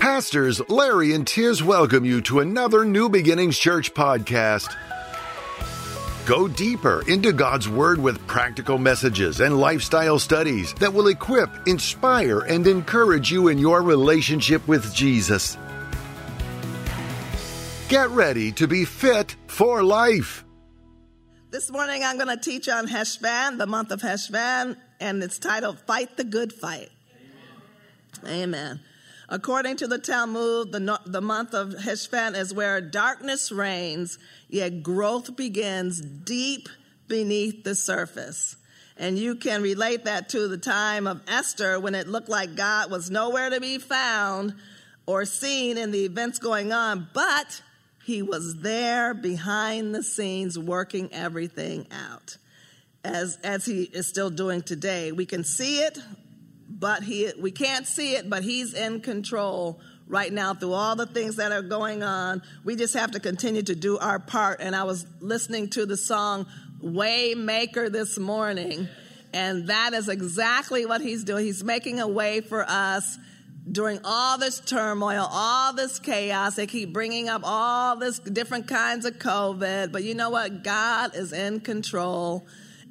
Pastors Larry and Tiz welcome you to another New Beginnings Church podcast. Go deeper into God's Word with practical messages and lifestyle studies that will equip, inspire, and encourage you in your relationship with Jesus. Get ready to be fit for life. This morning I'm going to teach on Heshvan, the month of Heshvan, and it's titled Fight the Good Fight. Amen. Amen. According to the Talmud, the, the month of Heshvan is where darkness reigns, yet growth begins deep beneath the surface. And you can relate that to the time of Esther when it looked like God was nowhere to be found or seen in the events going on, but he was there behind the scenes working everything out. As, as he is still doing today. We can see it, but he we can't see it, but he's in control right now through all the things that are going on. We just have to continue to do our part. And I was listening to the song Waymaker this morning, and that is exactly what he's doing. He's making a way for us during all this turmoil, all this chaos. They keep bringing up all this different kinds of COVID, but you know what? God is in control.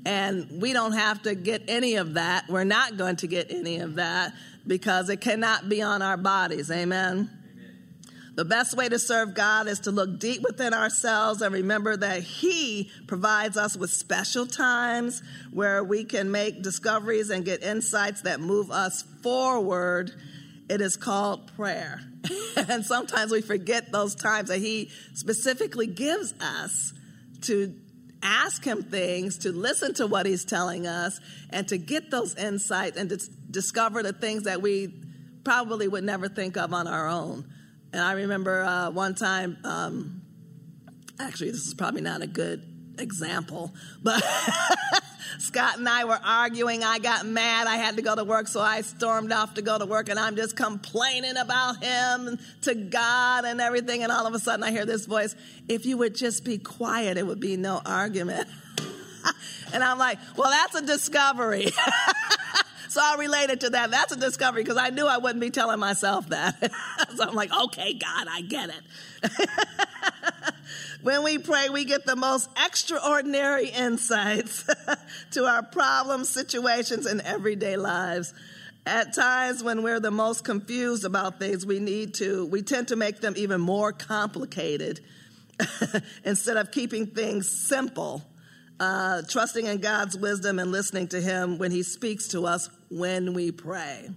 And we don't have to get any of that. We're not going to get any of that because it cannot be on our bodies. Amen. The best way to serve God is to look deep within ourselves and remember that He provides us with special times where we can make discoveries and get insights that move us forward. It is called prayer. and sometimes we forget those times that He specifically gives us to ask him things, to listen to what he's telling us, and to get those insights and to discover the things that we probably would never think of on our own. And I remember uh, one time, um, actually, this is probably not a good example, but Scott and I were arguing. I got mad. I had to go to work, so I stormed off to go to work, and I'm just complaining about him to God and everything. And all of a sudden, I hear this voice If you would just be quiet, it would be no argument. and I'm like, Well, that's a discovery. so I related to that. That's a discovery because I knew I wouldn't be telling myself that. so I'm like, Okay, God, I get it. When we pray, we get the most extraordinary insights to our problems, situations, and everyday lives. At times when we're the most confused about things, we need to, we tend to make them even more complicated instead of keeping things simple. Uh, trusting in God's wisdom and listening to Him when He speaks to us when we pray.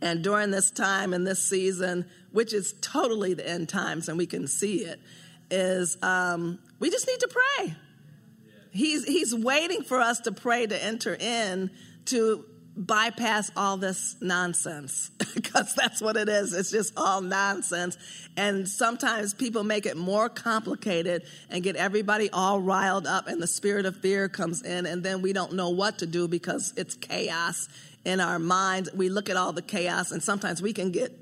And during this time and this season, which is totally the end times, and we can see it, is um, we just need to pray. He's, he's waiting for us to pray to enter in to bypass all this nonsense because that's what it is. It's just all nonsense. And sometimes people make it more complicated and get everybody all riled up, and the spirit of fear comes in, and then we don't know what to do because it's chaos in our minds. We look at all the chaos, and sometimes we can get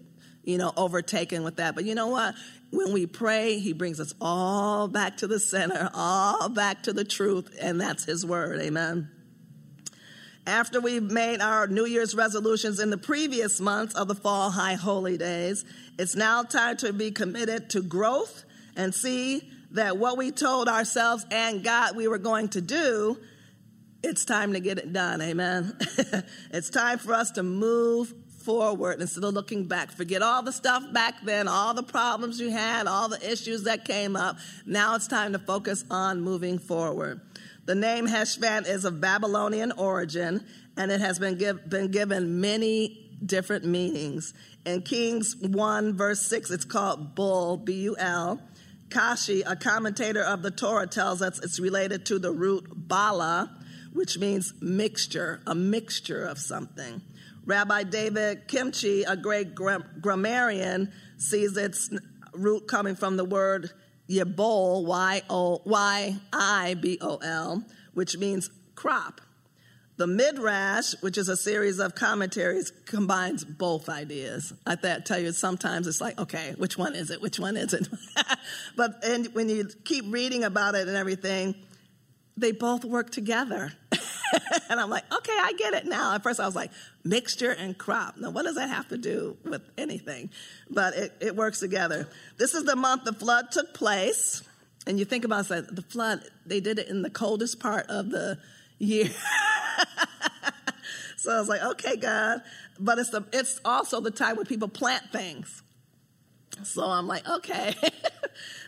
you know, overtaken with that. But you know what? When we pray, He brings us all back to the center, all back to the truth, and that's His word. Amen. After we've made our New Year's resolutions in the previous months of the fall high holy days, it's now time to be committed to growth and see that what we told ourselves and God we were going to do, it's time to get it done. Amen. it's time for us to move forward instead of looking back. Forget all the stuff back then, all the problems you had, all the issues that came up. Now it's time to focus on moving forward. The name Heshvan is of Babylonian origin, and it has been, give, been given many different meanings. In Kings 1, verse 6, it's called Bull, B U L. Rashi, a commentator of the Torah, tells us it's related to the root bala, which means mixture, a mixture of something. Rabbi David Kimchi, a great grammarian, sees its root coming from the word yibol, Y-O-Y-I-B-O-L, which means crop. The Midrash, which is a series of commentaries, combines both ideas. I tell you, sometimes it's like, okay, which one is it? Which one is it? but and when you keep reading about it and everything, they both work together. and I'm like, okay, I get it now. At first, I was like, mixture and crop. Now, what does that have to do with anything? But it, it works together. This is the month the flood took place. And you think about it, the flood, they did it in the coldest part of the year. so I was like, okay, God. But it's, the, it's also the time when people plant things. So I'm like, okay.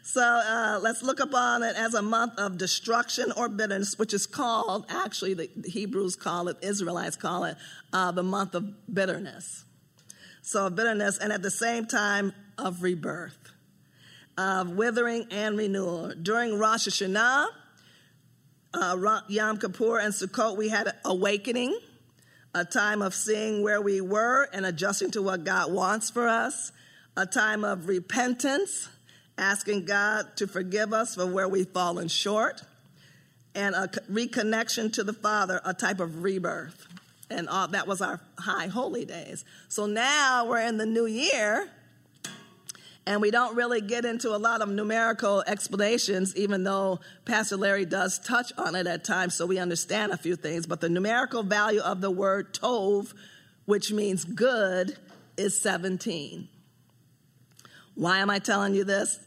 so uh, let's look upon it as a month of destruction or bitterness, which is called, actually, the Hebrews call it, Israelites call it, uh, the month of bitterness. So bitterness, and at the same time, of rebirth, of withering and renewal. During Rosh Hashanah, uh, Yom Kippur, and Sukkot, we had awakening, a time of seeing where we were and adjusting to what God wants for us a time of repentance, asking God to forgive us for where we've fallen short, and a reconnection to the Father, a type of rebirth. And all, that was our high holy days. So now we're in the new year, and we don't really get into a lot of numerical explanations, even though Pastor Larry does touch on it at times, so we understand a few things. But the numerical value of the word tov, which means good, is 17. Why am I telling you this?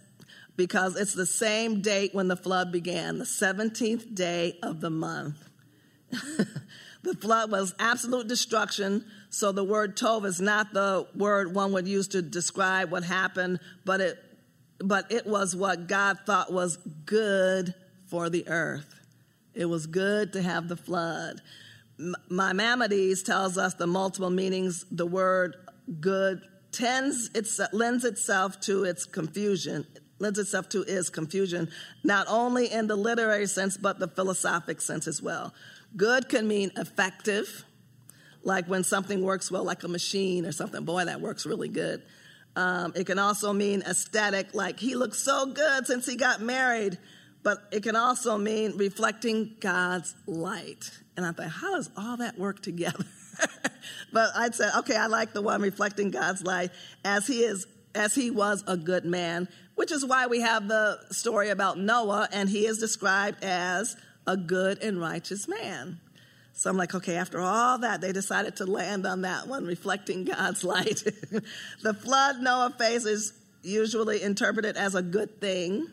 Because it's the same date when the flood began, the 17th day of the month. the flood was absolute destruction, so the word tov is not the word one would use to describe what happened, but it but it was what God thought was good for the earth. It was good to have the flood. Maimonides tells us the multiple meanings the word good tends its, lends itself to its confusion, lends itself to is confusion, not only in the literary sense, but the philosophic sense as well. Good can mean effective, like when something works well, like a machine or something. Boy, that works really good. Um, it can also mean aesthetic, like he looks so good since he got married. But it can also mean reflecting God's light. And I thought, how does all that work together? but I'd say, okay, I like the one reflecting God's light as he is as he was a good man, which is why we have the story about Noah, and he is described as a good and righteous man. So I'm like, okay, after all that, they decided to land on that one, reflecting God's light. the flood Noah faces usually interpreted as a good thing,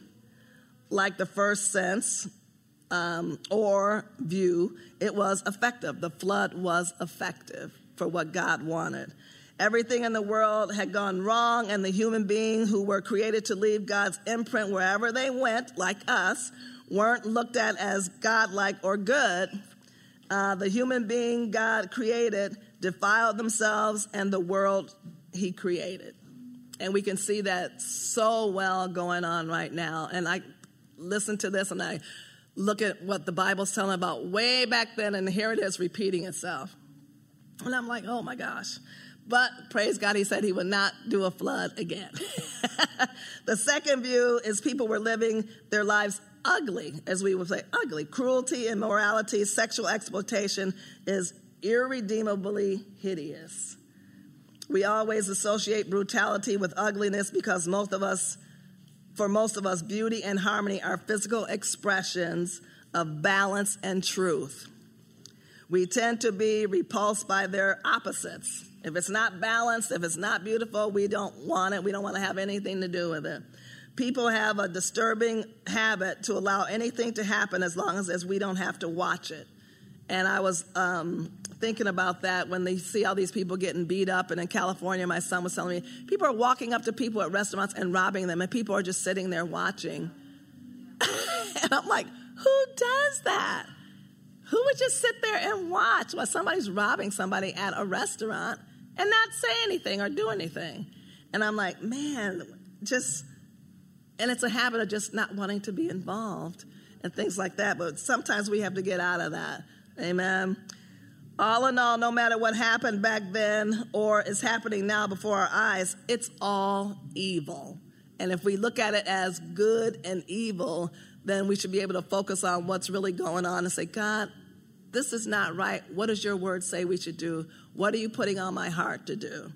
like the first sense, um, or view, it was effective. The flood was effective for what God wanted. Everything in the world had gone wrong, and the human beings who were created to leave God's imprint wherever they went, like us, weren't looked at as godlike or good. Uh, the human being God created defiled themselves and the world He created. And we can see that so well going on right now. And I listen to this and I look at what the Bible's telling about way back then, and here it is repeating itself. And I'm like, oh my gosh. But praise God, he said he would not do a flood again. the second view is people were living their lives ugly, as we would say, ugly. Cruelty, immorality, sexual exploitation is irredeemably hideous. We always associate brutality with ugliness because most of us for most of us, beauty and harmony are physical expressions of balance and truth. We tend to be repulsed by their opposites. If it's not balanced, if it's not beautiful, we don't want it. We don't want to have anything to do with it. People have a disturbing habit to allow anything to happen as long as, as we don't have to watch it. And I was um, thinking about that when they see all these people getting beat up. And in California, my son was telling me people are walking up to people at restaurants and robbing them, and people are just sitting there watching. and I'm like, who does that? Who would just sit there and watch while somebody's robbing somebody at a restaurant and not say anything or do anything? And I'm like, man, just, and it's a habit of just not wanting to be involved and things like that. But sometimes we have to get out of that. Amen. All in all, no matter what happened back then or is happening now before our eyes, it's all evil. And if we look at it as good and evil, then we should be able to focus on what's really going on and say, God, this is not right. What does your word say we should do? What are you putting on my heart to do?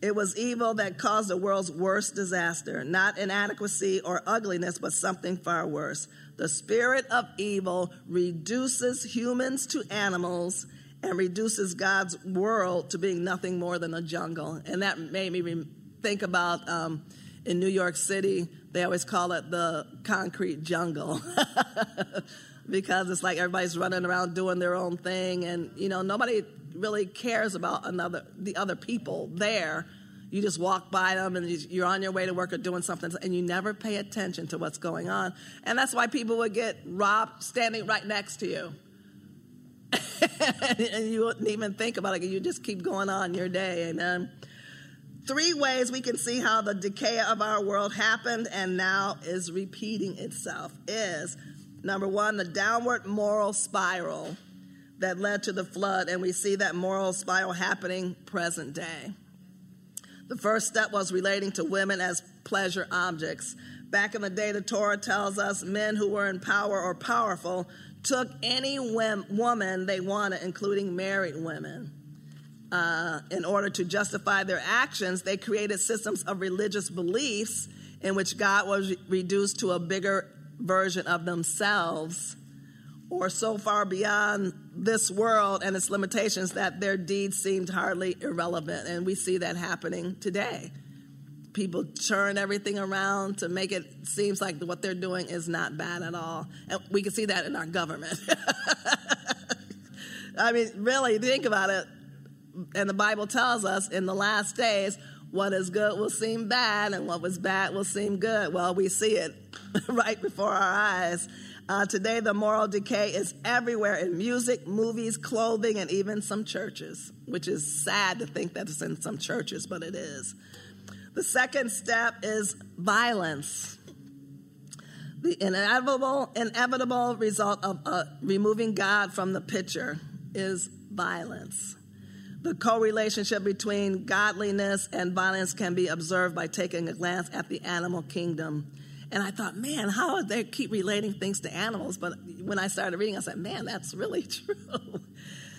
It was evil that caused the world's worst disaster, not inadequacy or ugliness, but something far worse. The spirit of evil reduces humans to animals and reduces God's world to being nothing more than a jungle. And that made me think about um, in New York City, they always call it the concrete jungle. because it's like everybody's running around doing their own thing and you know nobody really cares about another the other people there. You just walk by them and you're on your way to work or doing something and you never pay attention to what's going on. And that's why people would get robbed standing right next to you. And you wouldn't even think about it. You just keep going on your day amen. Three ways we can see how the decay of our world happened and now is repeating itself is number one the downward moral spiral that led to the flood and we see that moral spiral happening present day the first step was relating to women as pleasure objects. Back in the day, the Torah tells us men who were in power or powerful took any woman they wanted, including married women. Uh, in order to justify their actions, they created systems of religious beliefs in which God was re- reduced to a bigger version of themselves or so far beyond this world and its limitations that their deeds seemed hardly irrelevant. And we see that happening today. People turn everything around to make it seems like what they're doing is not bad at all. And we can see that in our government. I mean, really, think about it. And the Bible tells us in the last days, what is good will seem bad, and what was bad will seem good. Well, we see it right before our eyes. Uh, today, the moral decay is everywhere in music, movies, clothing, and even some churches, which is sad to think that it's in some churches, but it is. The second step is violence. The inevitable, inevitable result of uh, removing God from the picture is violence. The co-relationship between godliness and violence can be observed by taking a glance at the animal kingdom. And I thought, man, how they keep relating things to animals? But when I started reading, I said, man, that's really true.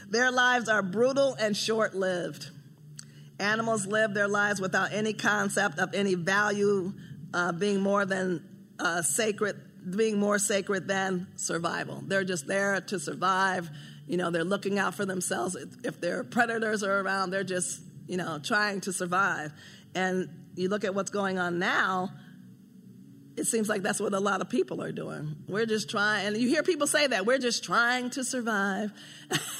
their lives are brutal and short lived. Animals live their lives without any concept of any value uh, being more than uh, sacred, being more sacred than survival. They're just there to survive. You know, they're looking out for themselves. If their predators are around, they're just, you know, trying to survive. And you look at what's going on now, it seems like that's what a lot of people are doing. We're just trying, and you hear people say that we're just trying to survive.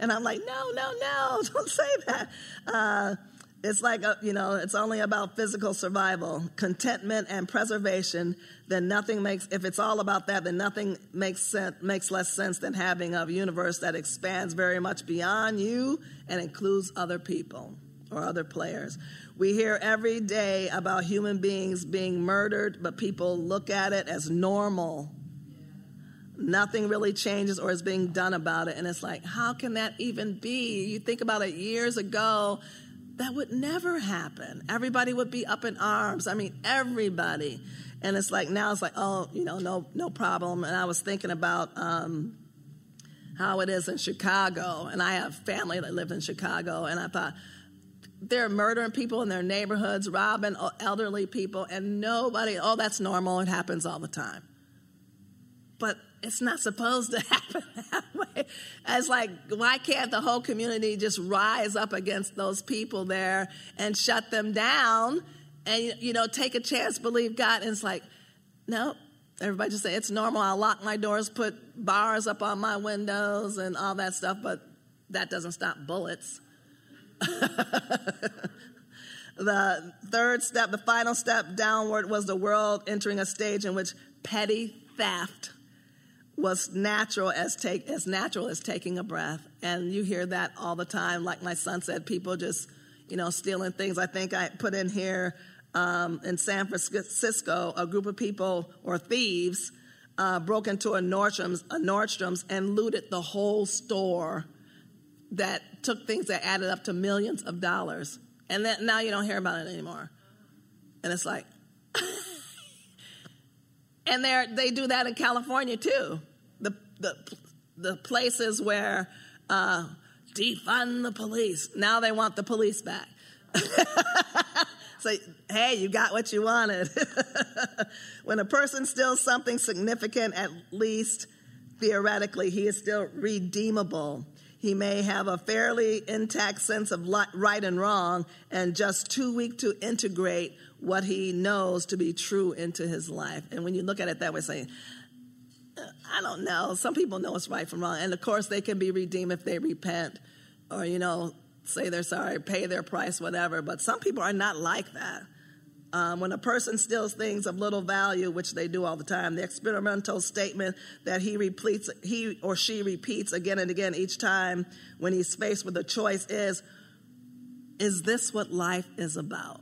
and I'm like, no, no, no, don't say that. Uh, it's like, a, you know, it's only about physical survival, contentment, and preservation. Then nothing makes, if it's all about that, then nothing makes sense, makes less sense than having a universe that expands very much beyond you and includes other people or other players. We hear every day about human beings being murdered, but people look at it as normal. Nothing really changes or is being done about it. And it's like, how can that even be? You think about it years ago, that would never happen. Everybody would be up in arms. I mean, everybody. And it's like, now it's like, oh, you know, no, no problem. And I was thinking about, um, how it is in Chicago, and I have family that lived in Chicago, and I thought, they're murdering people in their neighborhoods, robbing elderly people, and nobody, oh, that's normal, it happens all the time. But it's not supposed to happen that. It's like, why can't the whole community just rise up against those people there and shut them down and, you know, take a chance, believe God? And it's like, no, everybody just say, it's normal. I'll lock my doors, put bars up on my windows and all that stuff, but that doesn't stop bullets. the third step, the final step downward, was the world entering a stage in which petty theft was natural as take as natural as taking a breath. And you hear that all the time. Like my son said, people just, you know, stealing things. I think I put in here um, in San Francisco, a group of people or thieves uh, broke into a Nordstrom's, a Nordstrom's and looted the whole store that took things that added up to millions of dollars. And then now you don't hear about it anymore. And it's like, and they they do that in California too. The the the places where uh, defund the police. Now they want the police back. Say, hey, you got what you wanted. when a person steals something significant, at least theoretically, he is still redeemable. He may have a fairly intact sense of right and wrong and just too weak to integrate what he knows to be true into his life. And when you look at it that way, saying, I don't know. Some people know what's right from wrong. And of course, they can be redeemed if they repent or, you know, say they're sorry, pay their price, whatever. But some people are not like that. Um, when a person steals things of little value, which they do all the time, the experimental statement that he repeats, he or she repeats again and again each time when he's faced with a choice is, "Is this what life is about?"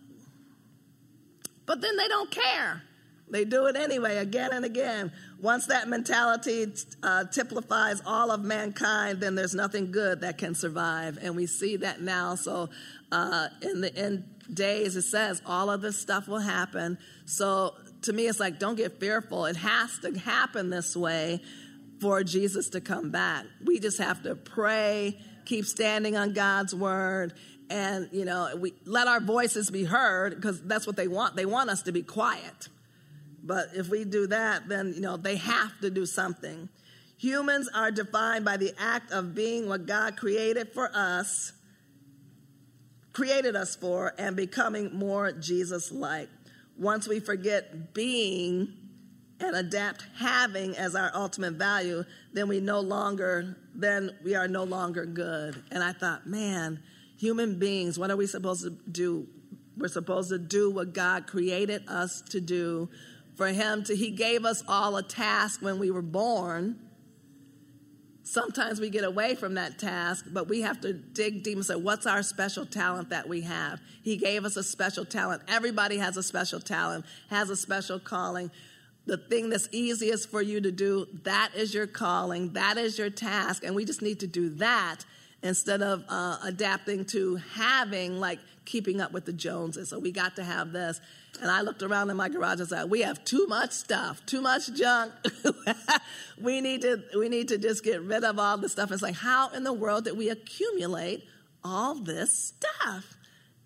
But then they don't care. They do it anyway, again and again. Once that mentality uh, typifies all of mankind, then there's nothing good that can survive. And we see that now. So, uh, in the end days, it says all of this stuff will happen. So, to me, it's like, don't get fearful. It has to happen this way for Jesus to come back. We just have to pray, keep standing on God's word, and you know, we let our voices be heard because that's what they want. They want us to be quiet. But if we do that, then, you know, they have to do something. Humans are defined by the act of being what God created for us, created us for, and becoming more Jesus like. Once we forget being and adapt having as our ultimate value, then we no longer, then we are no longer good. And I thought, man, human beings, what are we supposed to do? We're supposed to do what God created us to do for him to he gave us all a task when we were born. Sometimes we get away from that task but we have to dig deep and say what's our special talent that we have? He gave us a special talent. Everybody has a special talent has a special calling. The thing that's easiest for you to do that is your calling that is your task and we just need to do that instead of uh, adapting to having like keeping up with the joneses so we got to have this and I looked around in my garage and said, "We have too much stuff, too much junk. we need to we need to just get rid of all the stuff." It's like, how in the world did we accumulate all this stuff?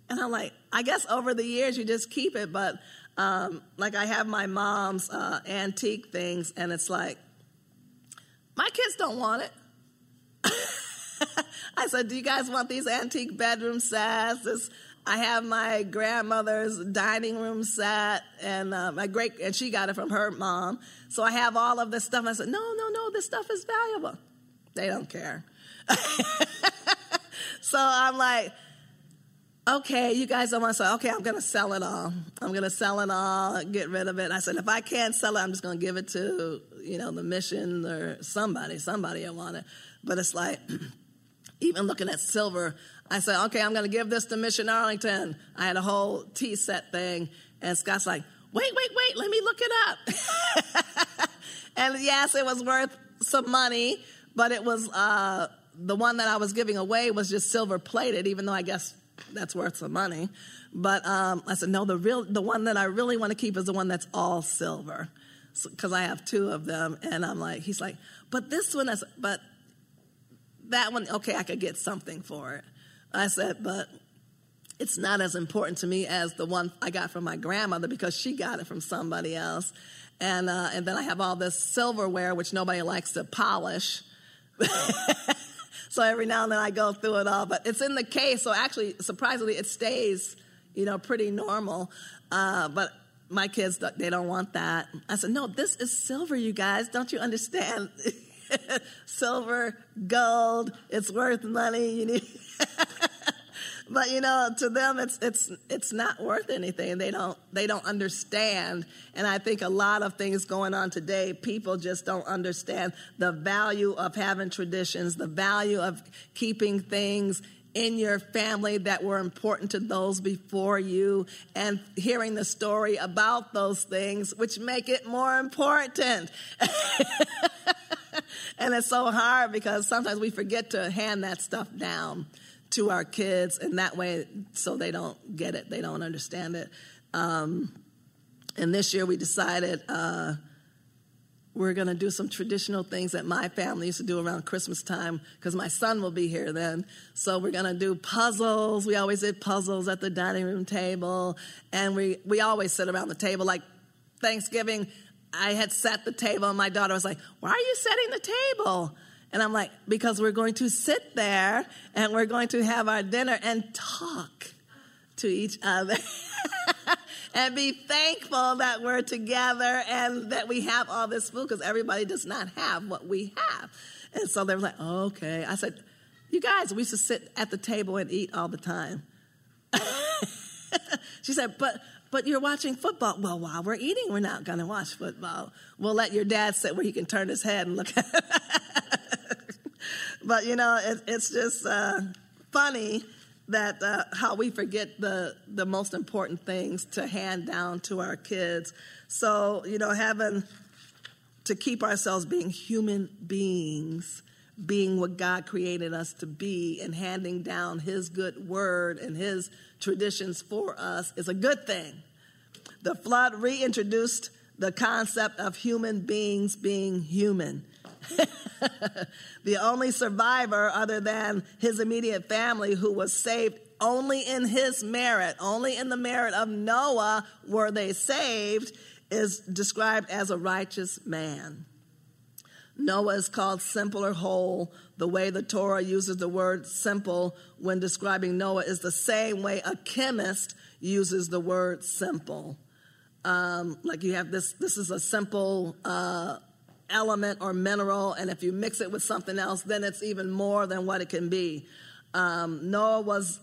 And I'm like, I guess over the years you just keep it, but um, like I have my mom's uh, antique things, and it's like, my kids don't want it. I said, Do you guys want these antique bedroom sets? This I have my grandmother's dining room set, and uh, my great, and she got it from her mom. So I have all of this stuff. I said, no, no, no, this stuff is valuable. They don't care. so I'm like, okay, you guys don't want to say, okay, I'm going to sell it all. I'm going to sell it all, get rid of it. I said, if I can't sell it, I'm just going to give it to, you know, the mission or somebody. Somebody will want it. But it's like, even looking at silver, I said, okay, I'm going to give this to Mission Arlington. I had a whole tea set thing. And Scott's like, wait, wait, wait, let me look it up. and yes, it was worth some money, but it was uh, the one that I was giving away was just silver plated, even though I guess that's worth some money. But um, I said, no, the real, the one that I really want to keep is the one that's all silver, because I have two of them. And I'm like, he's like, but this one is, but that one, okay, I could get something for it. I said, but it's not as important to me as the one I got from my grandmother because she got it from somebody else. And, uh, and then I have all this silverware, which nobody likes to polish. so every now and then I go through it all, but it's in the case. So actually, surprisingly, it stays, you know, pretty normal. Uh, but my kids, they don't want that. I said, no, this is silver, you guys. Don't you understand? silver, gold, it's worth money. You need. but you know, to them, it's it's it's not worth anything. They don't they don't understand. And I think a lot of things going on today, people just don't understand the value of having traditions, the value of keeping things in your family that were important to those before you and hearing the story about those things which make it more important and it's so hard because sometimes we forget to hand that stuff down to our kids, and that way, so they don't get it, they don't understand it. Um, and this year we decided uh, we're going to do some traditional things that my family used to do around Christmas time because my son will be here then. So we're going to do puzzles. We always did puzzles at the dining room table. And we, we always sit around the table. Like Thanksgiving, I had set the table, and my daughter was like, Why are you setting the table? And I'm like, Because we're going to sit there and we're going to have our dinner and talk to each other. and be thankful that we're together and that we have all this food because everybody does not have what we have. And so they were like, okay. I said, you guys, we used to sit at the table and eat all the time. she said, but but you're watching football. Well, while we're eating, we're not going to watch football. We'll let your dad sit where he can turn his head and look at it. but you know, it, it's just uh, funny that uh, how we forget the the most important things to hand down to our kids. So you know, having to keep ourselves being human beings, being what God created us to be, and handing down His good word and His traditions for us is a good thing. The flood reintroduced the concept of human beings being human. the only survivor, other than his immediate family, who was saved only in his merit, only in the merit of Noah were they saved, is described as a righteous man. Noah is called simple or whole. The way the Torah uses the word simple when describing Noah is the same way a chemist uses the word simple. Um, like you have this, this is a simple uh, element or mineral, and if you mix it with something else, then it's even more than what it can be. Um, Noah was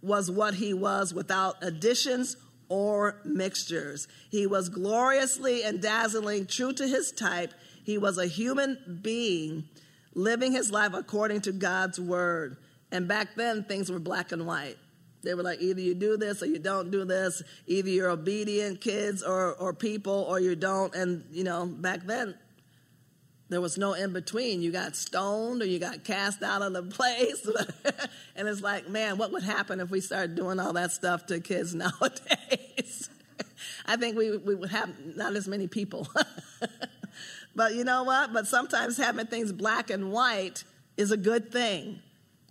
was what he was without additions or mixtures. He was gloriously and dazzling true to his type. He was a human being living his life according to God's word. And back then, things were black and white. They were like, either you do this or you don't do this. Either you're obedient kids or, or people or you don't. And, you know, back then, there was no in between. You got stoned or you got cast out of the place. and it's like, man, what would happen if we started doing all that stuff to kids nowadays? I think we, we would have not as many people. but you know what? But sometimes having things black and white is a good thing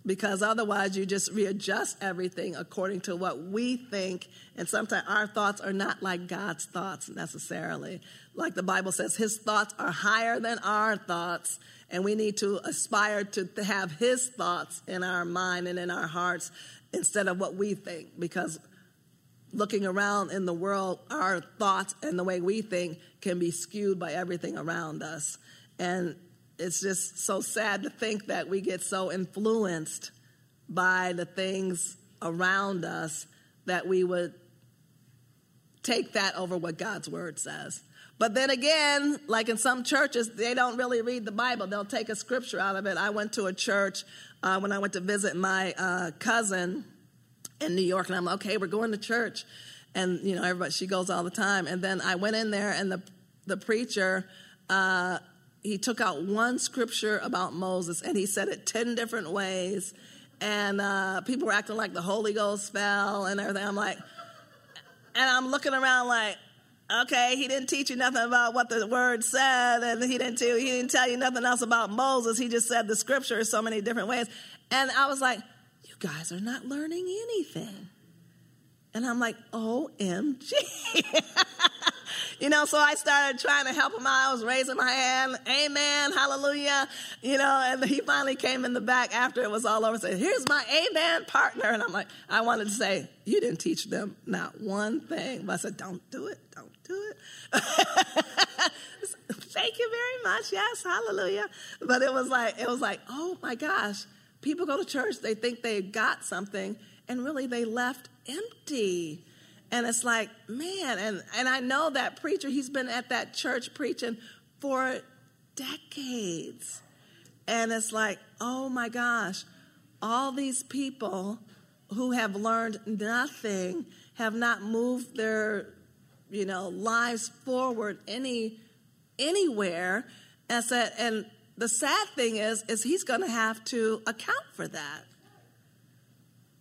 because otherwise you just readjust everything according to what we think. And sometimes our thoughts are not like God's thoughts necessarily. Like the Bible says, His thoughts are higher than our thoughts. And we need to aspire to, have His thoughts in our mind and in our hearts instead of what we think. Because looking around in the world, our thoughts and the way we think can be skewed by everything around us. And it's just so sad to think that we get so influenced by the things around us that we would take that over what God's word says. But then again, like in some churches, they don't really read the Bible. They'll take a scripture out of it. I went to a church uh, when I went to visit my uh, cousin in New York, and I'm like, okay, we're going to church. And, you know, everybody, she goes all the time. And then I went in there, and the, the preacher, uh, he took out one scripture about Moses and he said it 10 different ways. And uh, people were acting like the Holy Ghost fell and everything. I'm like, and I'm looking around like, okay, he didn't teach you nothing about what the word said, and he didn't tell, he didn't tell you nothing else about Moses. He just said the scripture so many different ways. And I was like, you guys are not learning anything. And I'm like, OMG. you know, so I started trying to help him out. I was raising my hand, amen, hallelujah, you know, and he finally came in the back after it was all over and said, here's my amen partner. And I'm like, I wanted to say, you didn't teach them not one thing. But I said, don't do it, don't do it. Thank you very much. Yes, hallelujah. But it was like, it was like, oh my gosh, people go to church, they think they got something, and really they left empty. And it's like, man, and, and I know that preacher, he's been at that church preaching for decades. And it's like, oh my gosh, all these people who have learned nothing have not moved their, you know, lives forward any anywhere. And said, and the sad thing is, is he's going to have to account for that.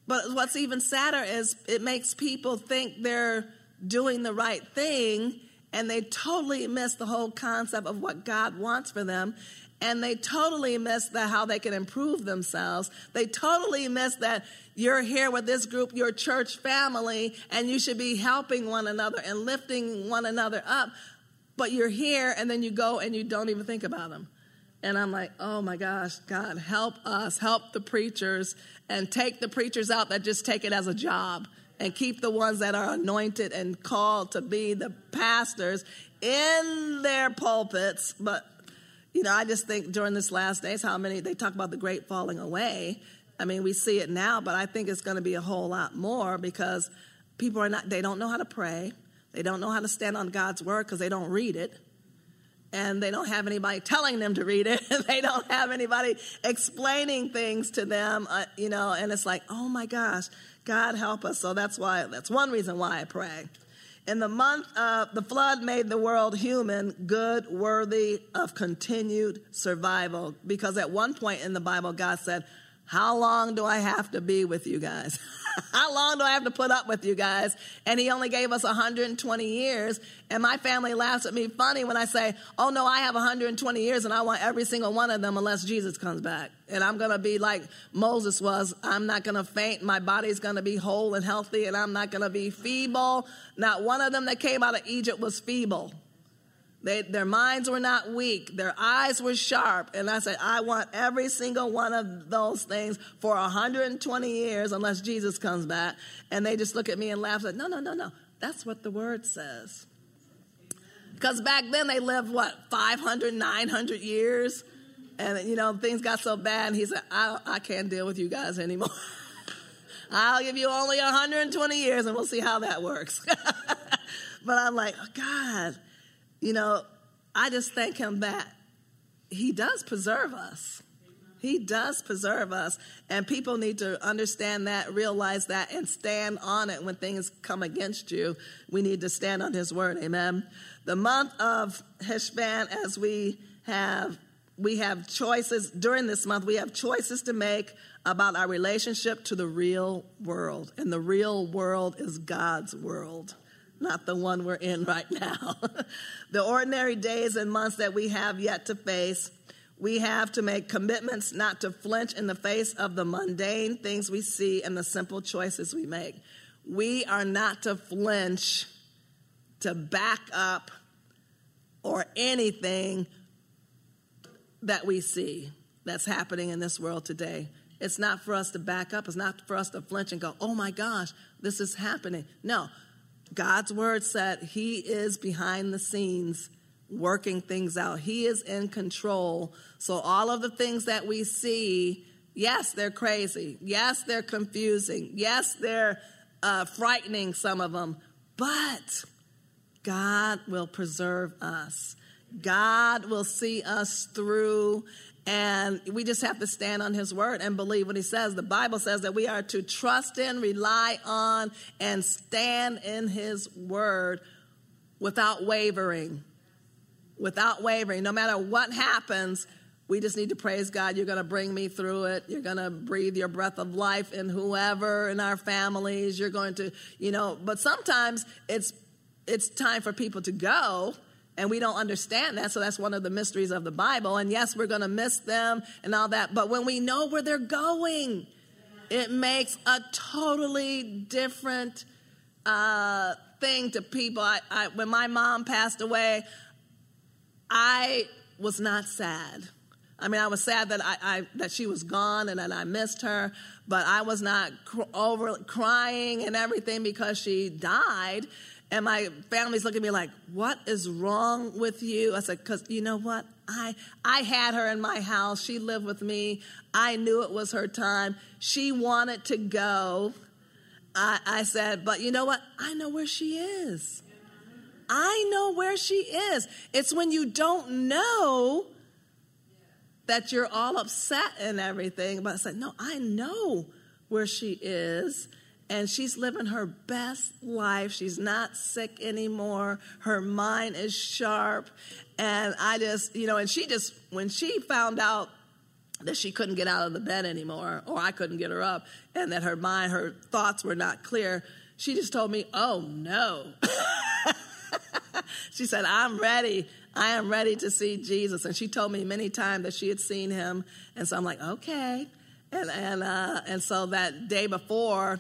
But what's even sadder is it makes people think they're doing the right thing and they totally miss the whole concept of what God wants for them and they totally miss the how they can improve themselves. They totally miss that you're here with this group, your church family, and you should be helping one another and lifting one another up. But you're here and then you go and you don't even think about them. And I'm like, oh my gosh, God, help us, help the preachers, and take the preachers out that just take it as a job, and keep the ones that are anointed and called to be the pastors in their pulpits, but you know, I just think during this last days, how many they talk about the great falling away. I mean, we see it now, but I think it's going to be a whole lot more because people are not, they don't know how to pray. They don't know how to stand on God's word because they don't read it. And they don't have anybody telling them to read it. they don't have anybody explaining things to them, uh, you know, and it's like, oh my gosh, God help us. So that's why, that's one reason why I pray. In the month of the flood made the world human, good, worthy of continued survival. Because at one point in the Bible, God said, How long do I have to be with you guys? How long do I have to put up with you guys? And he only gave us 120 years. And my family laughs at me funny when I say, oh no, I have 120 years and I want every single one of them unless Jesus comes back. And I'm going to be like Moses was. I'm not going to faint. My body's going to be whole and healthy and I'm not going to be feeble. Not one of them that came out of Egypt was feeble. They, their minds were not weak. Their eyes were sharp. And I said, I want every single one of those things for 120 years unless Jesus comes back. And they just look at me and laugh. Said, no, no, no, no. That's what the word says. Because back then they lived, what, 500, 900 years? And, you know, things got so bad. And he said, I, I can't deal with you guys anymore. I'll give you only 120 years and we'll see how that works. but I'm like, oh, God you know, I just thank him that he does preserve us. He does preserve us. And people need to understand that, realize that, and stand on it when things come against you. We need to stand on his word. Amen. The month of Heshvan, as we have we have choices during this month, we have choices to make about our relationship to the real world. And the real world is God's world not the one we're in right now. the ordinary days and months that we have yet to face, we have to make commitments not to flinch in the face of the mundane things we see and the simple choices we make. We are not to flinch, to back up, or anything that we see that's happening in this world today. It's not for us to back up. It's not for us to flinch and go, oh my gosh, this is happening. No, God's word said he is behind the scenes working things out. He is in control. So all of the things that we see, yes, they're crazy. Yes, they're confusing. Yes, they're uh, frightening, some of them. But God will preserve us. God will see us through and we just have to stand on his word and believe what he says. The Bible says that we are to trust in, rely on, and stand in his word without wavering. Without wavering. No matter what happens, we just need to praise God. You're going to bring me through it. You're going to breathe your breath of life in whoever in our families. You're going to, you know, but sometimes it's it's time for people to go and we don't understand that. So that's one of the mysteries of the Bible. And yes, we're going to miss them and all that. But when we know where they're going, it makes a totally different uh, thing to people. I, I, when my mom passed away, I was not sad. I mean, I was sad that I, I, that she was gone and that I missed her, but I was not cr- over crying and everything because she died. And my family's looking at me like, what is wrong with you? I said, because you know what? I, I had her in my house. She lived with me. I knew it was her time. She wanted to go. I, I said, but you know what? I know where she is. I know where she is. It's when you don't know that you're all upset and everything. But I said, no, I know where she is and she's living her best life. She's not sick anymore. Her mind is sharp. And I just, you know, and she just, when she found out that she couldn't get out of the bed anymore, or I couldn't get her up, and that her mind, her thoughts were not clear, she just told me, oh no. she said, I'm ready. I am ready to see Jesus. And she told me many times that she had seen him. And so I'm like, okay. And, and, uh, and so that day before,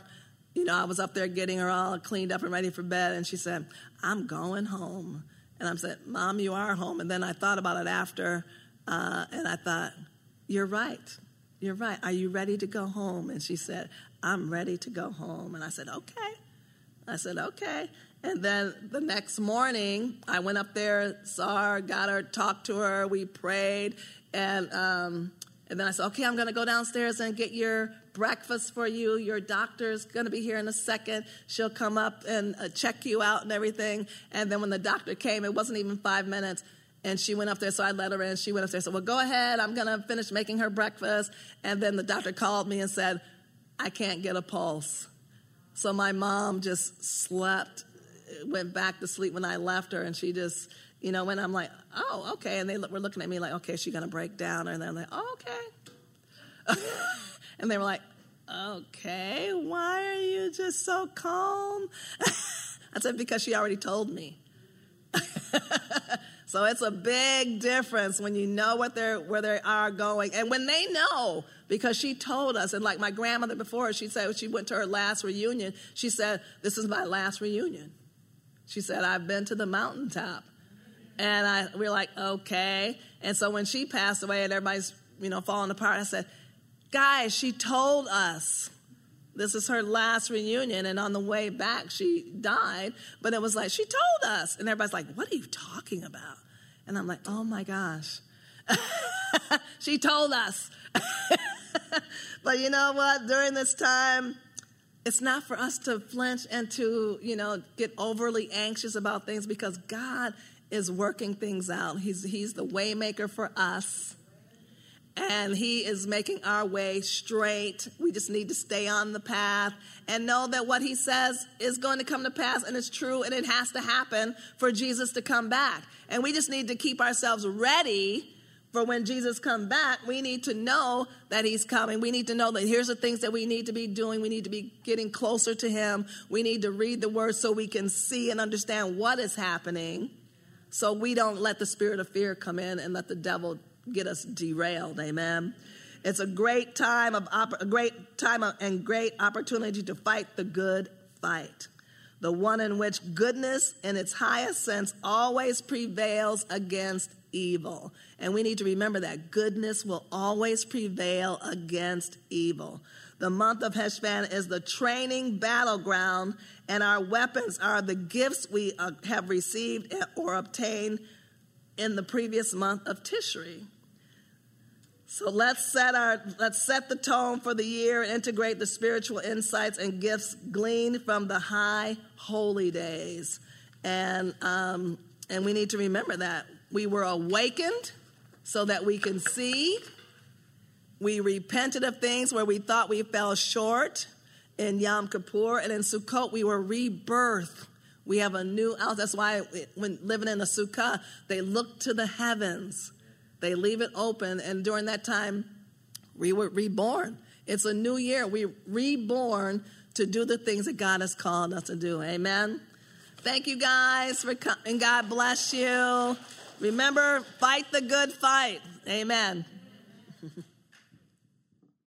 you know, I was up there getting her all cleaned up and ready for bed. And she said, I'm going home. And I said, Mom, you are home. And then I thought about it after. Uh, and I thought, You're right. You're right. Are you ready to go home? And she said, I'm ready to go home. And I said, Okay. I said, Okay. And then the next morning, I went up there, saw her, got her, talked to her, we prayed, and um, and then I said, okay, I'm going to go downstairs and get your breakfast for you. Your doctor's going to be here in a second. She'll come up and uh, check you out and everything. And then when the doctor came, it wasn't even five minutes. And she went up there, so I let her in. She went upstairs, said, Well, go ahead. I'm going to finish making her breakfast. And then the doctor called me and said, I can't get a pulse. So my mom just slept went back to sleep when I left her, and she just, you know, when I'm like, oh, okay, and they were looking at me like, okay, she's gonna break down, and they're like, oh, okay, and they were like, okay, why are you just so calm? I said because she already told me. so it's a big difference when you know what they're where they are going, and when they know because she told us. And like my grandmother before, she said she went to her last reunion, she said, "This is my last reunion." She said, I've been to the mountaintop. And I, we are like, okay. And so when she passed away and everybody's, you know, falling apart, I said, guys, she told us this is her last reunion. And on the way back, she died. But it was like, she told us. And everybody's like, what are you talking about? And I'm like, oh my gosh. she told us. but you know what? During this time, it's not for us to flinch and to, you know, get overly anxious about things because God is working things out. He's, he's the waymaker for us. And he is making our way straight. We just need to stay on the path and know that what he says is going to come to pass and it's true and it has to happen for Jesus to come back. And we just need to keep ourselves ready for when Jesus comes back, we need to know that he's coming. We need to know that here's the things that we need to be doing. We need to be getting closer to him. We need to read the word so we can see and understand what is happening. So we don't let the spirit of fear come in and let the devil get us derailed. Amen. It's a great time of a great time of, and great opportunity to fight the good fight. The one in which goodness in its highest sense always prevails against evil. And we need to remember that goodness will always prevail against evil. The month of Heshvan is the training battleground, and our weapons are the gifts we uh, have received or obtained in the previous month of Tishri. So let's set our let's set the tone for the year and integrate the spiritual insights and gifts gleaned from the high holy days, and um, and we need to remember that we were awakened so that we can see. We repented of things where we thought we fell short in Yom Kippur. And in Sukkot, we were rebirthed. We have a new house. That's why when living in a sukkah, they look to the heavens. They leave it open. And during that time, we were reborn. It's a new year. We reborn to do the things that God has called us to do. Amen. Thank you guys for coming. God bless you. Remember, fight the good fight. Amen.